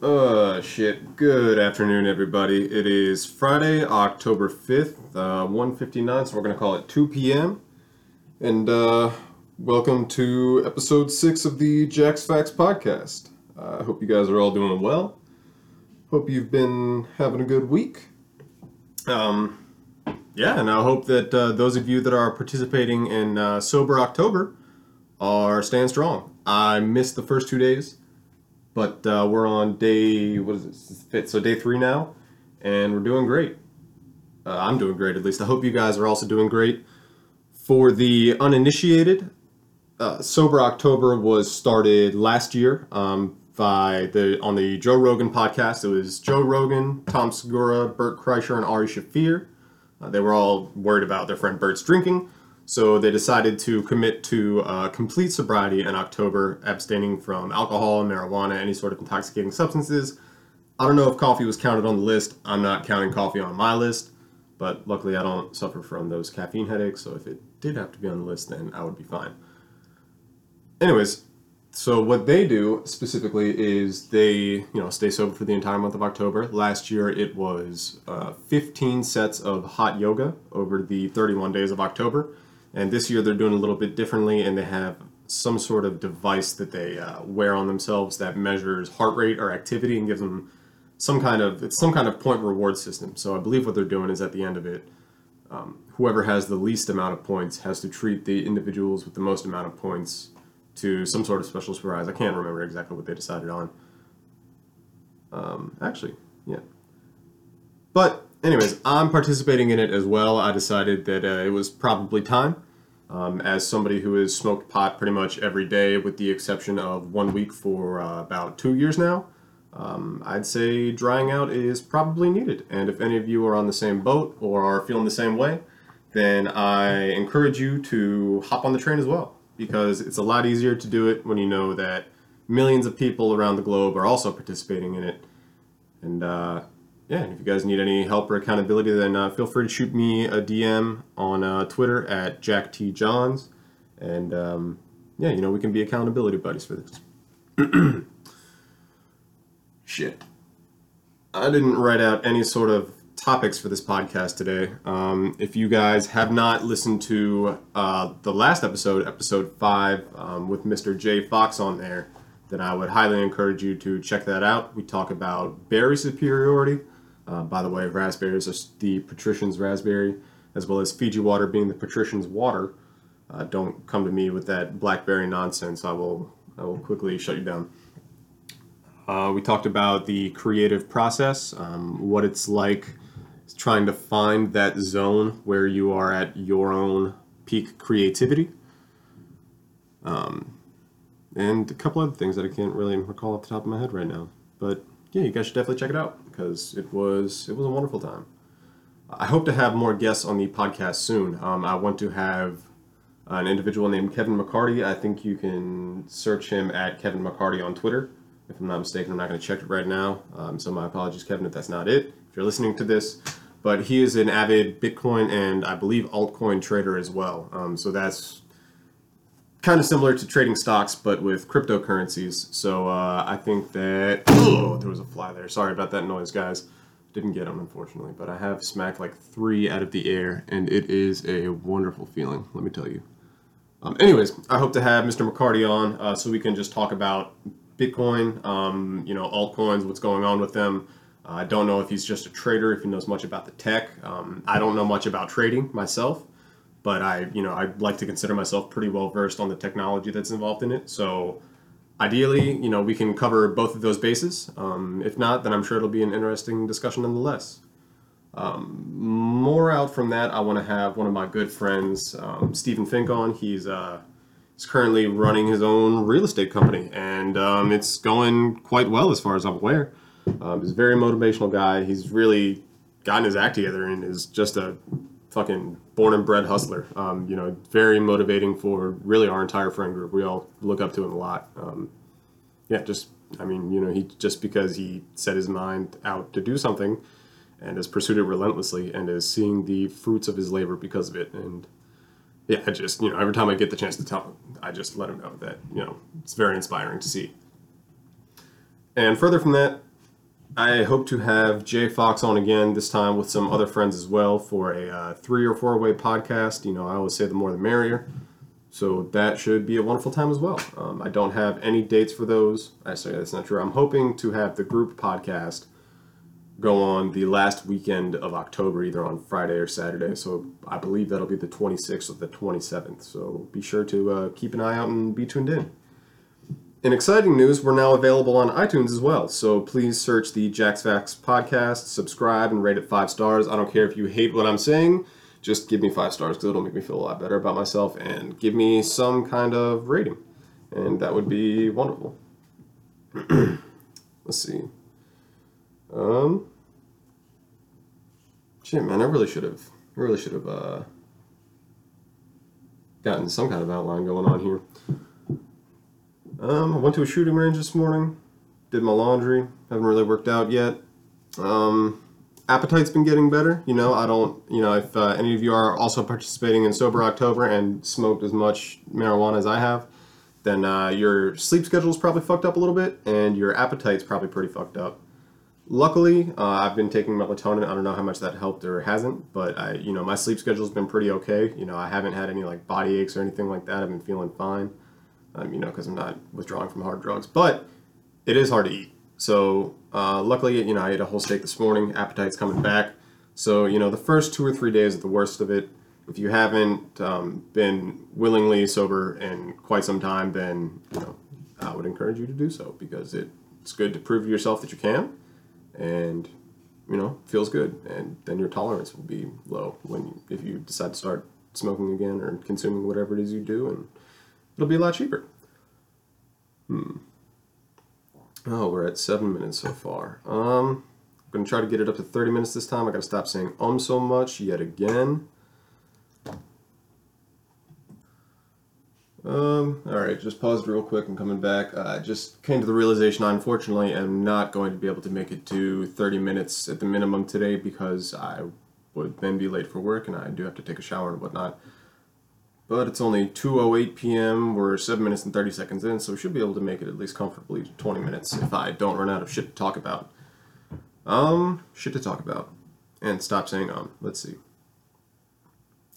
Uh, shit. Good afternoon, everybody. It is Friday, October 5th, uh, 1.59, so we're going to call it 2 p.m. And, uh, welcome to episode 6 of the Jack's Facts podcast. I uh, hope you guys are all doing well. Hope you've been having a good week. Um, yeah, and I hope that uh, those of you that are participating in uh, Sober October are staying strong. I missed the first two days but uh, we're on day what is it? So day three now, and we're doing great. Uh, I'm doing great at least. I hope you guys are also doing great. For the uninitiated, uh, Sober October was started last year um, by the on the Joe Rogan podcast. It was Joe Rogan, Tom Segura, Bert Kreischer, and Ari Shaffir. Uh, they were all worried about their friend Bert's drinking, so they decided to commit to uh, complete sobriety in October, abstaining from alcohol, marijuana, any sort of intoxicating substances. I don't know if coffee was counted on the list. I'm not counting coffee on my list, but luckily I don't suffer from those caffeine headaches, so if it did have to be on the list, then I would be fine. Anyways, so what they do specifically is they, you know, stay sober for the entire month of October. Last year it was uh, 15 sets of hot yoga over the 31 days of October and this year they're doing a little bit differently, and they have some sort of device that they uh, wear on themselves that measures heart rate or activity and gives them some kind of it's some kind of point reward system. So I believe what they're doing is at the end of it, um, whoever has the least amount of points has to treat the individuals with the most amount of points to some sort of special surprise. I can't remember exactly what they decided on. Um, actually, yeah. But anyways, I'm participating in it as well. I decided that uh, it was probably time. Um, as somebody who has smoked pot pretty much every day, with the exception of one week for uh, about two years now, um, I'd say drying out is probably needed. And if any of you are on the same boat or are feeling the same way, then I encourage you to hop on the train as well because it's a lot easier to do it when you know that millions of people around the globe are also participating in it. And uh, yeah, and if you guys need any help or accountability, then uh, feel free to shoot me a DM on uh, Twitter at Jack T Johns, and um, yeah, you know we can be accountability buddies for this. Shit, I didn't write out any sort of topics for this podcast today. Um, if you guys have not listened to uh, the last episode, episode five, um, with Mr. Jay Fox on there, then I would highly encourage you to check that out. We talk about berry superiority. Uh, by the way, raspberries are the patrician's raspberry, as well as Fiji water being the patrician's water. Uh, don't come to me with that blackberry nonsense. I will I will quickly shut you down. Uh, we talked about the creative process, um, what it's like trying to find that zone where you are at your own peak creativity. Um, and a couple other things that I can't really recall off the top of my head right now. But yeah, you guys should definitely check it out because it was it was a wonderful time. I hope to have more guests on the podcast soon. Um, I want to have an individual named Kevin McCarty. I think you can search him at Kevin McCarty on Twitter. If I'm not mistaken, I'm not going to check it right now. Um, so my apologies, Kevin, if that's not it. If you're listening to this, but he is an avid Bitcoin and I believe altcoin trader as well. Um, so that's kind of similar to trading stocks, but with cryptocurrencies. So uh, I think that oh, there was a fly there. Sorry about that noise, guys. Didn't get them unfortunately, but I have smacked like three out of the air, and it is a wonderful feeling. Let me tell you. Um, anyways, I hope to have Mr. McCarty on uh, so we can just talk about Bitcoin, um, you know, altcoins, what's going on with them. Uh, I don't know if he's just a trader, if he knows much about the tech. Um, I don't know much about trading myself but I, you know, I like to consider myself pretty well versed on the technology that's involved in it. So ideally, you know, we can cover both of those bases. Um, if not, then I'm sure it'll be an interesting discussion nonetheless. Um, more out from that, I want to have one of my good friends, um, Stephen Fink, on. He's uh, he's currently running his own real estate company, and um, it's going quite well as far as I'm aware. Um, he's a very motivational guy. He's really gotten his act together and is just a fucking born and bred hustler. Um, you know, very motivating for really our entire friend group. We all look up to him a lot. Um, yeah, just I mean, you know, he just because he set his mind out to do something and has pursued it relentlessly and is seeing the fruits of his labor because of it. And yeah, I just you know every time I get the chance to tell him, I just let him know that you know it's very inspiring to see. And further from that, I hope to have Jay Fox on again this time with some other friends as well for a uh, three or four way podcast. You know, I always say the more the merrier. So that should be a wonderful time as well. Um, I don't have any dates for those. I say that's not true. I'm hoping to have the group podcast go on the last weekend of October, either on Friday or Saturday. So I believe that'll be the 26th or the 27th. So be sure to uh, keep an eye out and be tuned in. In exciting news, we're now available on iTunes as well. So please search the Jack's Facts podcast, subscribe, and rate it five stars. I don't care if you hate what I'm saying, just give me five stars because it'll make me feel a lot better about myself and give me some kind of rating. And that would be wonderful. Let's see. Um, shit, man, I really should have, really should have uh, gotten some kind of outline going on here. Um, I went to a shooting range this morning, did my laundry. Haven't really worked out yet. Um, appetite's been getting better. You know, I don't. You know, if uh, any of you are also participating in sober October and smoked as much marijuana as I have, then uh, your sleep schedule is probably fucked up a little bit, and your appetite's probably pretty fucked up. Luckily, uh, I've been taking melatonin. I don't know how much that helped or hasn't, but I, you know, my sleep schedule's been pretty okay. You know, I haven't had any like body aches or anything like that. I've been feeling fine. Um, you know, because I'm not withdrawing from hard drugs, but it is hard to eat. So uh, luckily, you know, I ate a whole steak this morning. Appetite's coming back. So you know, the first two or three days are the worst of it. If you haven't um, been willingly sober in quite some time, then you know, I would encourage you to do so because it, it's good to prove to yourself that you can and you know feels good and then your tolerance will be low when you, if you decide to start smoking again or consuming whatever it is you do and it'll be a lot cheaper. Hmm. Oh we're at seven minutes so far. Um i'm gonna try to get it up to 30 minutes this time. I gotta stop saying um so much yet again. Um, all right, just paused real quick and coming back. I uh, just came to the realization I unfortunately am not going to be able to make it to 30 minutes at the minimum today because I would then be late for work and I do have to take a shower and whatnot. But it's only 2.08 p.m. We're 7 minutes and 30 seconds in, so we should be able to make it at least comfortably 20 minutes if I don't run out of shit to talk about. Um, shit to talk about. And stop saying um. Let's see.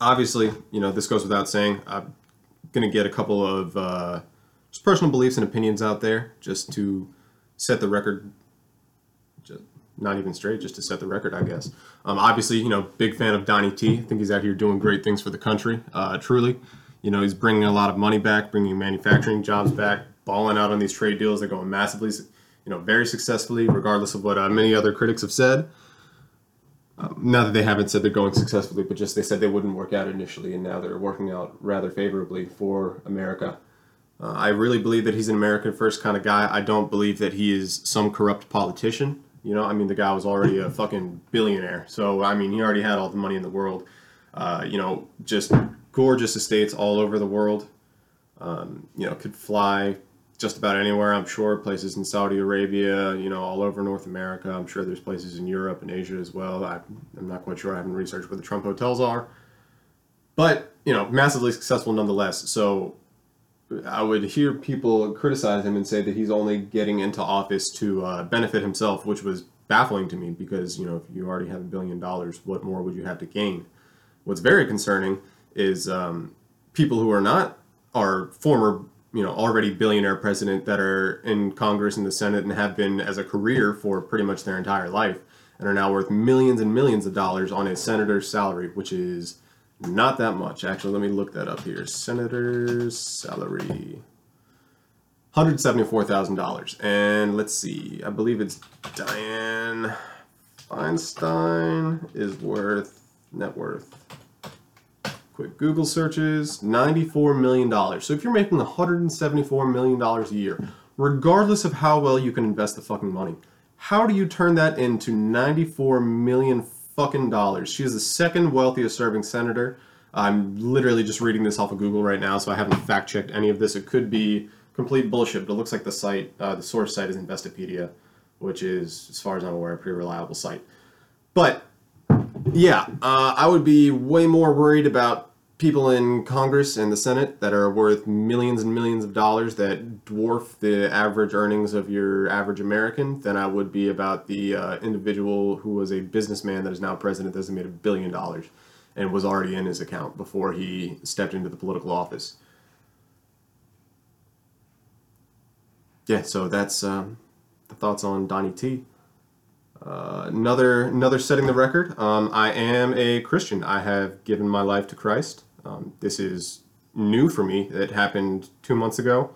Obviously, you know, this goes without saying. I'm going to get a couple of uh, just personal beliefs and opinions out there just to set the record. Not even straight, just to set the record, I guess. Um, obviously, you know, big fan of Donnie T. I think he's out here doing great things for the country. Uh, truly, you know, he's bringing a lot of money back, bringing manufacturing jobs back, balling out on these trade deals. They're going massively, you know, very successfully, regardless of what uh, many other critics have said. Um, that they haven't said they're going successfully, but just they said they wouldn't work out initially, and now they're working out rather favorably for America. Uh, I really believe that he's an American first kind of guy. I don't believe that he is some corrupt politician. You know, I mean, the guy was already a fucking billionaire. So, I mean, he already had all the money in the world. Uh, you know, just gorgeous estates all over the world. Um, you know, could fly just about anywhere. I'm sure places in Saudi Arabia, you know, all over North America. I'm sure there's places in Europe and Asia as well. I, am not quite sure. I haven't researched where the Trump hotels are, but you know, massively successful nonetheless. So I would hear people criticize him and say that he's only getting into office to uh, benefit himself, which was baffling to me because you know, if you already have a billion dollars, what more would you have to gain? What's very concerning is um, people who are not are former you know already billionaire president that are in Congress and the Senate and have been as a career for pretty much their entire life and are now worth millions and millions of dollars on a senator's salary, which is not that much. Actually, let me look that up here. Senator's salary. $174,000. And let's see, I believe it's Dianne Feinstein is worth, net worth Quick Google searches, $94 million. So if you're making $174 million a year, regardless of how well you can invest the fucking money, how do you turn that into 94 million fucking dollars? She is the second wealthiest serving senator. I'm literally just reading this off of Google right now, so I haven't fact checked any of this. It could be complete bullshit, but it looks like the site, uh, the source site is Investopedia, which is, as far as I'm aware, a pretty reliable site. But yeah, uh, I would be way more worried about people in Congress and the Senate that are worth millions and millions of dollars that dwarf the average earnings of your average American than I would be about the uh, individual who was a businessman that is now president that has made a billion dollars and was already in his account before he stepped into the political office. Yeah, so that's um, the thoughts on Donnie T. Uh, another another setting the record. Um, I am a Christian. I have given my life to Christ. Um, this is new for me. It happened two months ago.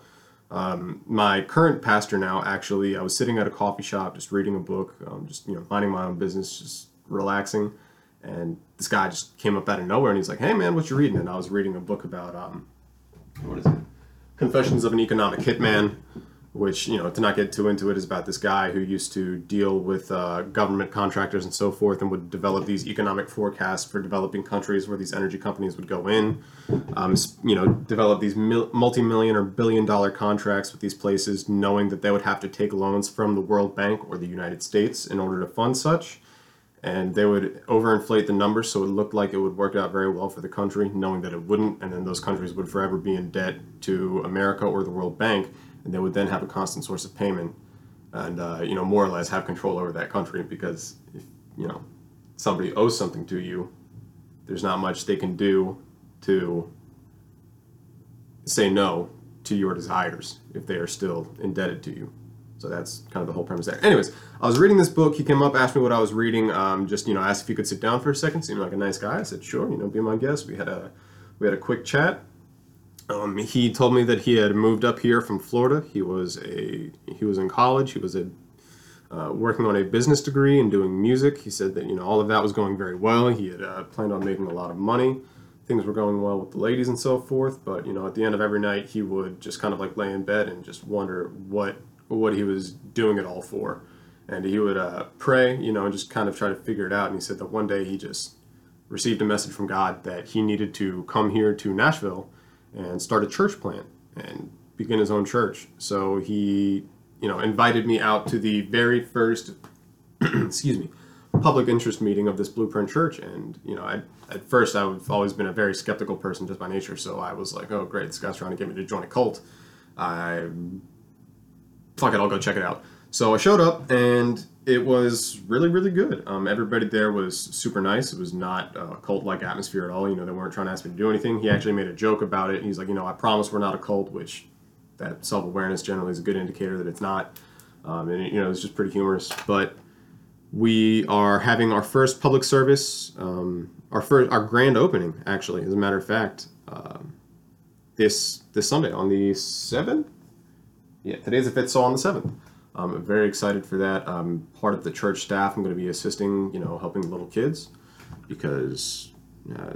Um, my current pastor now, actually, I was sitting at a coffee shop just reading a book, um, just you know, minding my own business, just relaxing, and this guy just came up out of nowhere and he's like, "Hey man, what you reading?" And I was reading a book about um, what is it? Confessions of an Economic Hitman which you know to not get too into it is about this guy who used to deal with uh, government contractors and so forth and would develop these economic forecasts for developing countries where these energy companies would go in um, you know develop these mil- multi-million or billion dollar contracts with these places knowing that they would have to take loans from the world bank or the united states in order to fund such. And they would overinflate the numbers so it looked like it would work out very well for the country knowing that it wouldn't and then those countries would forever be in debt to america or the world bank and they would then have a constant source of payment and uh, you know more or less have control over that country because if you know somebody owes something to you there's not much they can do to say no to your desires if they are still indebted to you. So that's kind of the whole premise there. Anyways i was reading this book. He came up asked me what i was reading um, just you know asked if he could sit down for a second seemed like a nice guy. I said sure you know be my guest. We had a we had a quick chat um, he told me that he had moved up here from Florida. He was a he was in college. He was a uh, working on a business degree and doing music. He said that you know all of that was going very well. He had uh, planned on making a lot of money. Things were going well with the ladies and so forth. But you know at the end of every night he would just kind of like lay in bed and just wonder what what he was doing it all for. And he would uh, pray, you know, and just kind of try to figure it out. And he said that one day he just received a message from God that he needed to come here to Nashville and start a church plant and begin his own church. So he, you know, invited me out to the very first, excuse me, public interest meeting of this Blueprint Church. And you know, I, at first I've always been a very skeptical person just by nature. So I was like, oh great, this guy's trying to get me to join a cult. I fuck it, I'll go check it out. So I showed up and it was really really good. Um, everybody there was super nice. It was not a cult like atmosphere at all. You know they weren't trying to ask me to do anything. He actually made a joke about it. He's like you know i promise we're not a cult which that self-awareness generally is a good indicator that it's not. Um, and you know it's just pretty humorous. But we are having our first public service um, our first our grand opening actually as a matter of fact um, this this sunday on the 7th yeah today's the 5th so on the 7th I'm very excited for that. I'm part of the church staff. I'm going to be assisting, you know, helping little kids because, uh,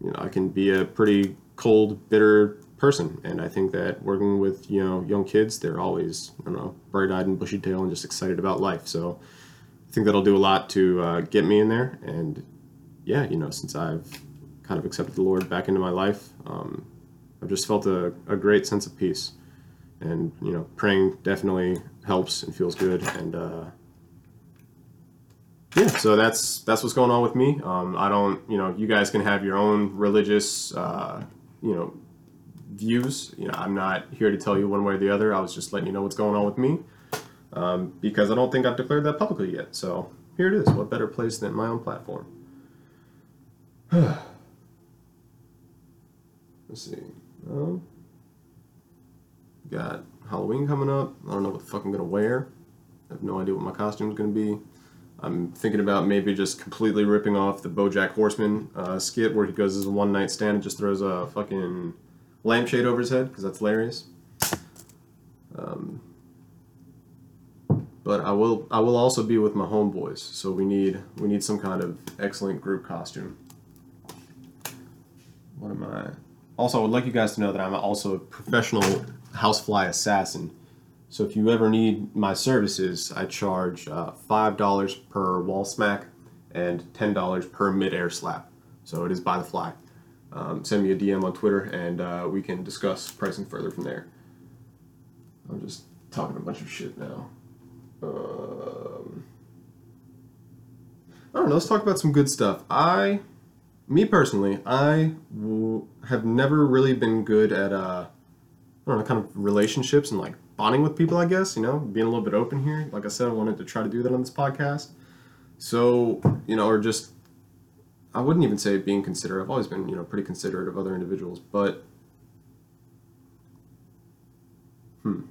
you know, I can be a pretty cold, bitter person, and I think that working with you know young kids, they're always I don't know bright-eyed and bushy-tailed and just excited about life. So I think that'll do a lot to uh, get me in there. And yeah, you know, since I've kind of accepted the Lord back into my life, um, I've just felt a, a great sense of peace and you know praying definitely helps and feels good and uh, yeah so that's that's what's going on with me. Um, i don't you know you guys can have your own religious uh, you know views. You know i'm not here to tell you one way or the other. I was just letting you know what's going on with me um, because i don't think i've declared that publicly yet. So here it is. What better place than my own platform? Let's see. Um, got Halloween coming up. I don't know what the fuck I'm gonna wear. I have no idea what my costume is gonna be. I'm thinking about maybe just completely ripping off the BoJack Horseman uh, skit where he goes as a one night stand and just throws a fucking lampshade over his head because that's hilarious. Um, but I will I will also be with my homeboys, so we need we need some kind of excellent group costume. What am I? Also, I would like you guys to know that I'm also a professional housefly assassin. So if you ever need my services, I charge uh, $5 per wall smack and $10 per mid-air slap. So it is by the fly. Um, send me a DM on Twitter and uh, we can discuss pricing further from there. I'm just talking a bunch of shit now. Um, I don't know. Let's talk about some good stuff. I me personally, I w- have never really been good at uh, I don't know, kind of relationships and like bonding with people. I guess you know, being a little bit open here. Like I said, I wanted to try to do that on this podcast. So you know, or just I wouldn't even say being considerate. I've always been you know pretty considerate of other individuals, but hmm,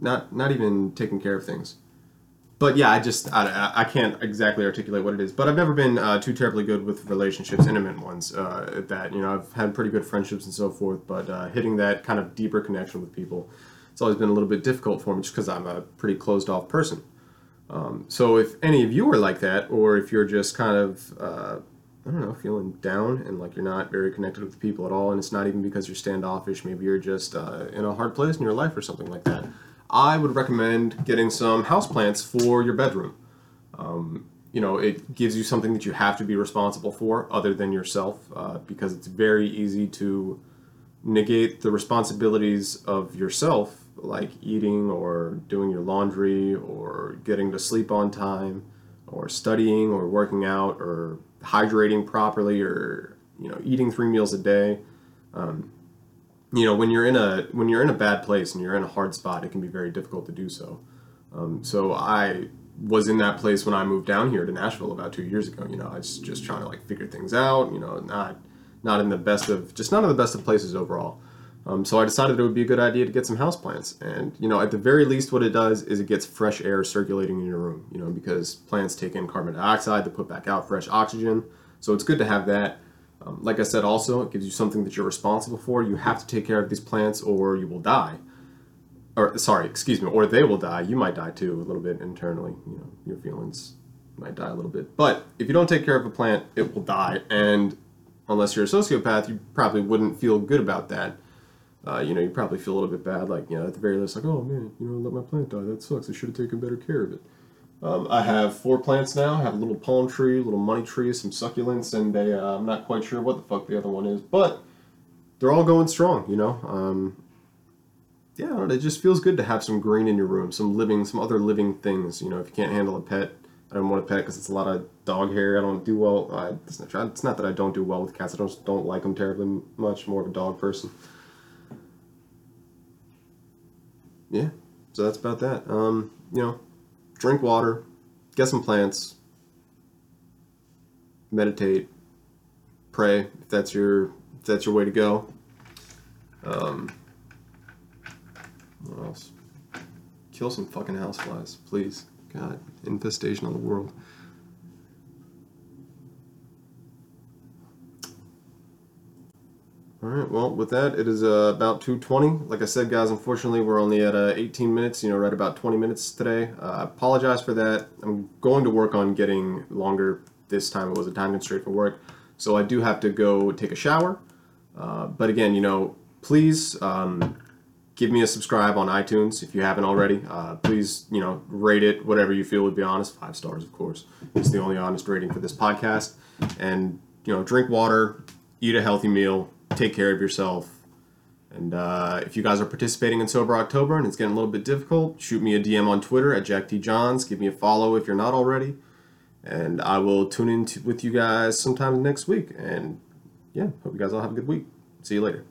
not not even taking care of things but yeah, I just I, I can't exactly articulate what it is. But I've never been uh, too terribly good with relationships, intimate ones. Uh, that you know I've had pretty good friendships and so forth, but uh, hitting that kind of deeper connection with people, it's always been a little bit difficult for me, just because I'm a pretty closed off person. Um, so if any of you are like that, or if you're just kind of uh, I don't know feeling down and like you're not very connected with people at all, and it's not even because you're standoffish, maybe you're just uh, in a hard place in your life or something like that I would recommend getting some houseplants for your bedroom. Um, you know, it gives you something that you have to be responsible for other than yourself uh, because it's very easy to negate the responsibilities of yourself, like eating or doing your laundry or getting to sleep on time or studying or working out or hydrating properly or, you know, eating three meals a day. Um, you know when you're in a when you're in a bad place and you're in a hard spot it can be very difficult to do so. Um, so i was in that place when i moved down here to nashville about two years ago you know i was just trying to like figure things out you know not not in the best of just not in the best of places overall. Um, so i decided it would be a good idea to get some houseplants and you know at the very least what it does is it gets fresh air circulating in your room you know because plants take in carbon dioxide to put back out fresh oxygen. So it's good to have that um, like I said, also, it gives you something that you're responsible for. You have to take care of these plants or you will die. Or, sorry, excuse me, or they will die. You might die too, a little bit internally. You know, your feelings might die a little bit. But if you don't take care of a plant, it will die. And unless you're a sociopath, you probably wouldn't feel good about that. Uh, you know, you probably feel a little bit bad, like, you know, at the very least, like, oh man, you know, let my plant die. That sucks. I should have taken better care of it. Um, I have four plants now. I have a little palm tree, a little money tree, some succulents, and a, uh, I'm not quite sure what the fuck the other one is, but they're all going strong, you know? Um, yeah, it just feels good to have some green in your room, some living, some other living things. You know, if you can't handle a pet, I don't want a pet because it's a lot of dog hair. I don't do well. I, it's, not, it's not that I don't do well with cats. I don't don't like them terribly much. More of a dog person. Yeah, so that's about that. Um, you know, drink water, get some plants, meditate, pray if that's your if that's your way to go. Um, what else? Kill some fucking houseflies, please. God, infestation on the world. All right. Well, with that, it is uh, about 2:20. Like I said, guys, unfortunately, we're only at uh, 18 minutes. You know, right about 20 minutes today. Uh, I apologize for that. I'm going to work on getting longer. This time it was a time constraint for work, so I do have to go take a shower. Uh, but again, you know, please um, give me a subscribe on iTunes if you haven't already. Uh, please, you know, rate it whatever you feel would be honest. Five stars, of course. It's the only honest rating for this podcast. And you know, drink water, eat a healthy meal take care of yourself. And uh, if you guys are participating in Sober October and it's getting a little bit difficult, shoot me a DM on Twitter at Jack D. Johns. Give me a follow if you're not already. And I will tune in to, with you guys sometime next week. And yeah, hope you guys all have a good week. See you later.